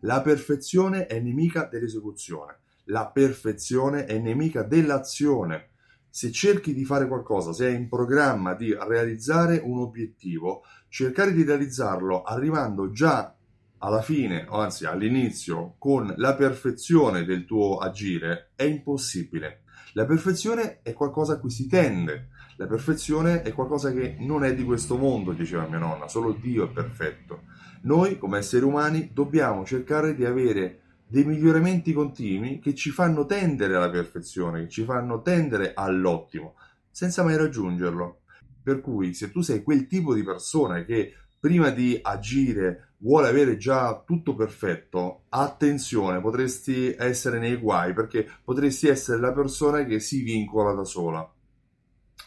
La perfezione è nemica dell'esecuzione. La perfezione è nemica dell'azione. Se cerchi di fare qualcosa, se hai in programma di realizzare un obiettivo, cercare di realizzarlo arrivando già alla fine, o anzi all'inizio, con la perfezione del tuo agire, è impossibile. La perfezione è qualcosa a cui si tende, la perfezione è qualcosa che non è di questo mondo, diceva mia nonna, solo Dio è perfetto. Noi, come esseri umani, dobbiamo cercare di avere dei miglioramenti continui che ci fanno tendere alla perfezione, che ci fanno tendere all'ottimo, senza mai raggiungerlo. Per cui, se tu sei quel tipo di persona che prima di agire vuole avere già tutto perfetto, attenzione, potresti essere nei guai perché potresti essere la persona che si vincola da sola.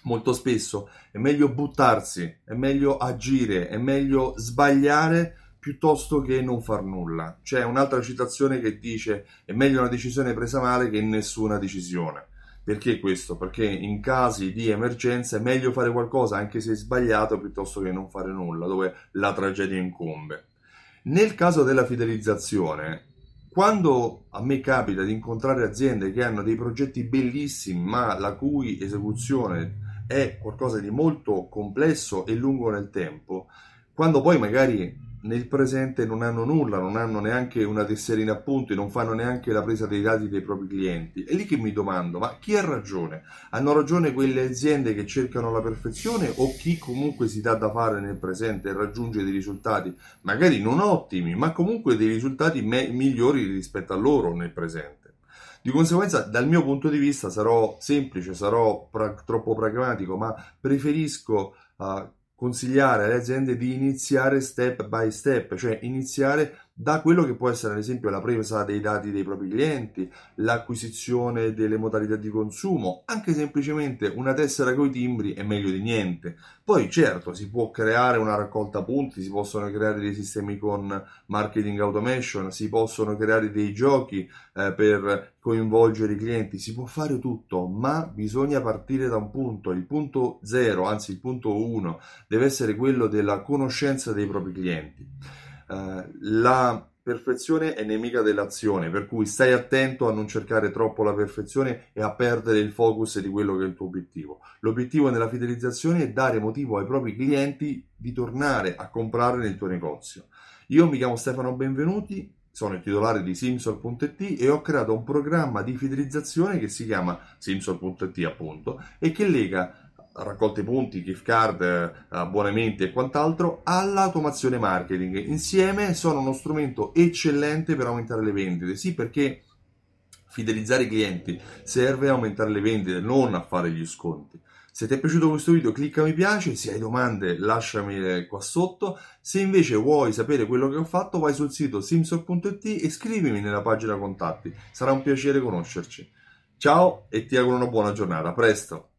Molto spesso è meglio buttarsi, è meglio agire, è meglio sbagliare piuttosto che non far nulla. C'è un'altra citazione che dice è meglio una decisione presa male che nessuna decisione. Perché questo? Perché in casi di emergenza è meglio fare qualcosa anche se sbagliato piuttosto che non fare nulla, dove la tragedia incombe. Nel caso della fidelizzazione, quando a me capita di incontrare aziende che hanno dei progetti bellissimi ma la cui esecuzione è qualcosa di molto complesso e lungo nel tempo, quando poi magari nel presente non hanno nulla, non hanno neanche una tesserina appunti, non fanno neanche la presa dei dati dei propri clienti. È lì che mi domando, ma chi ha ragione? Hanno ragione quelle aziende che cercano la perfezione o chi comunque si dà da fare nel presente e raggiunge dei risultati, magari non ottimi, ma comunque dei risultati me- migliori rispetto a loro nel presente? Di conseguenza, dal mio punto di vista, sarò semplice, sarò pra- troppo pragmatico, ma preferisco uh, consigliare alle aziende di iniziare step by step, cioè iniziare da quello che può essere ad esempio la presa dei dati dei propri clienti, l'acquisizione delle modalità di consumo, anche semplicemente una tessera con i timbri è meglio di niente. Poi certo si può creare una raccolta punti, si possono creare dei sistemi con marketing automation, si possono creare dei giochi eh, per coinvolgere i clienti, si può fare tutto, ma bisogna partire da un punto, il punto zero, anzi il punto uno, deve essere quello della conoscenza dei propri clienti. Eh, la perfezione è nemica dell'azione, per cui stai attento a non cercare troppo la perfezione e a perdere il focus di quello che è il tuo obiettivo. L'obiettivo nella fidelizzazione è dare motivo ai propri clienti di tornare a comprare nel tuo negozio. Io mi chiamo Stefano Benvenuti, sono il titolare di Simsol.it e ho creato un programma di fidelizzazione che si chiama Simsol.it appunto e che lega raccolte punti, gift card, eh, abbonamenti e quant'altro all'automazione marketing. Insieme sono uno strumento eccellente per aumentare le vendite. Sì, perché fidelizzare i clienti serve a aumentare le vendite, non a fare gli sconti. Se ti è piaciuto questo video clicca mi piace, se hai domande lasciami qua sotto, se invece vuoi sapere quello che ho fatto vai sul sito simsor.it e scrivimi nella pagina contatti, sarà un piacere conoscerci. Ciao e ti auguro una buona giornata, a presto!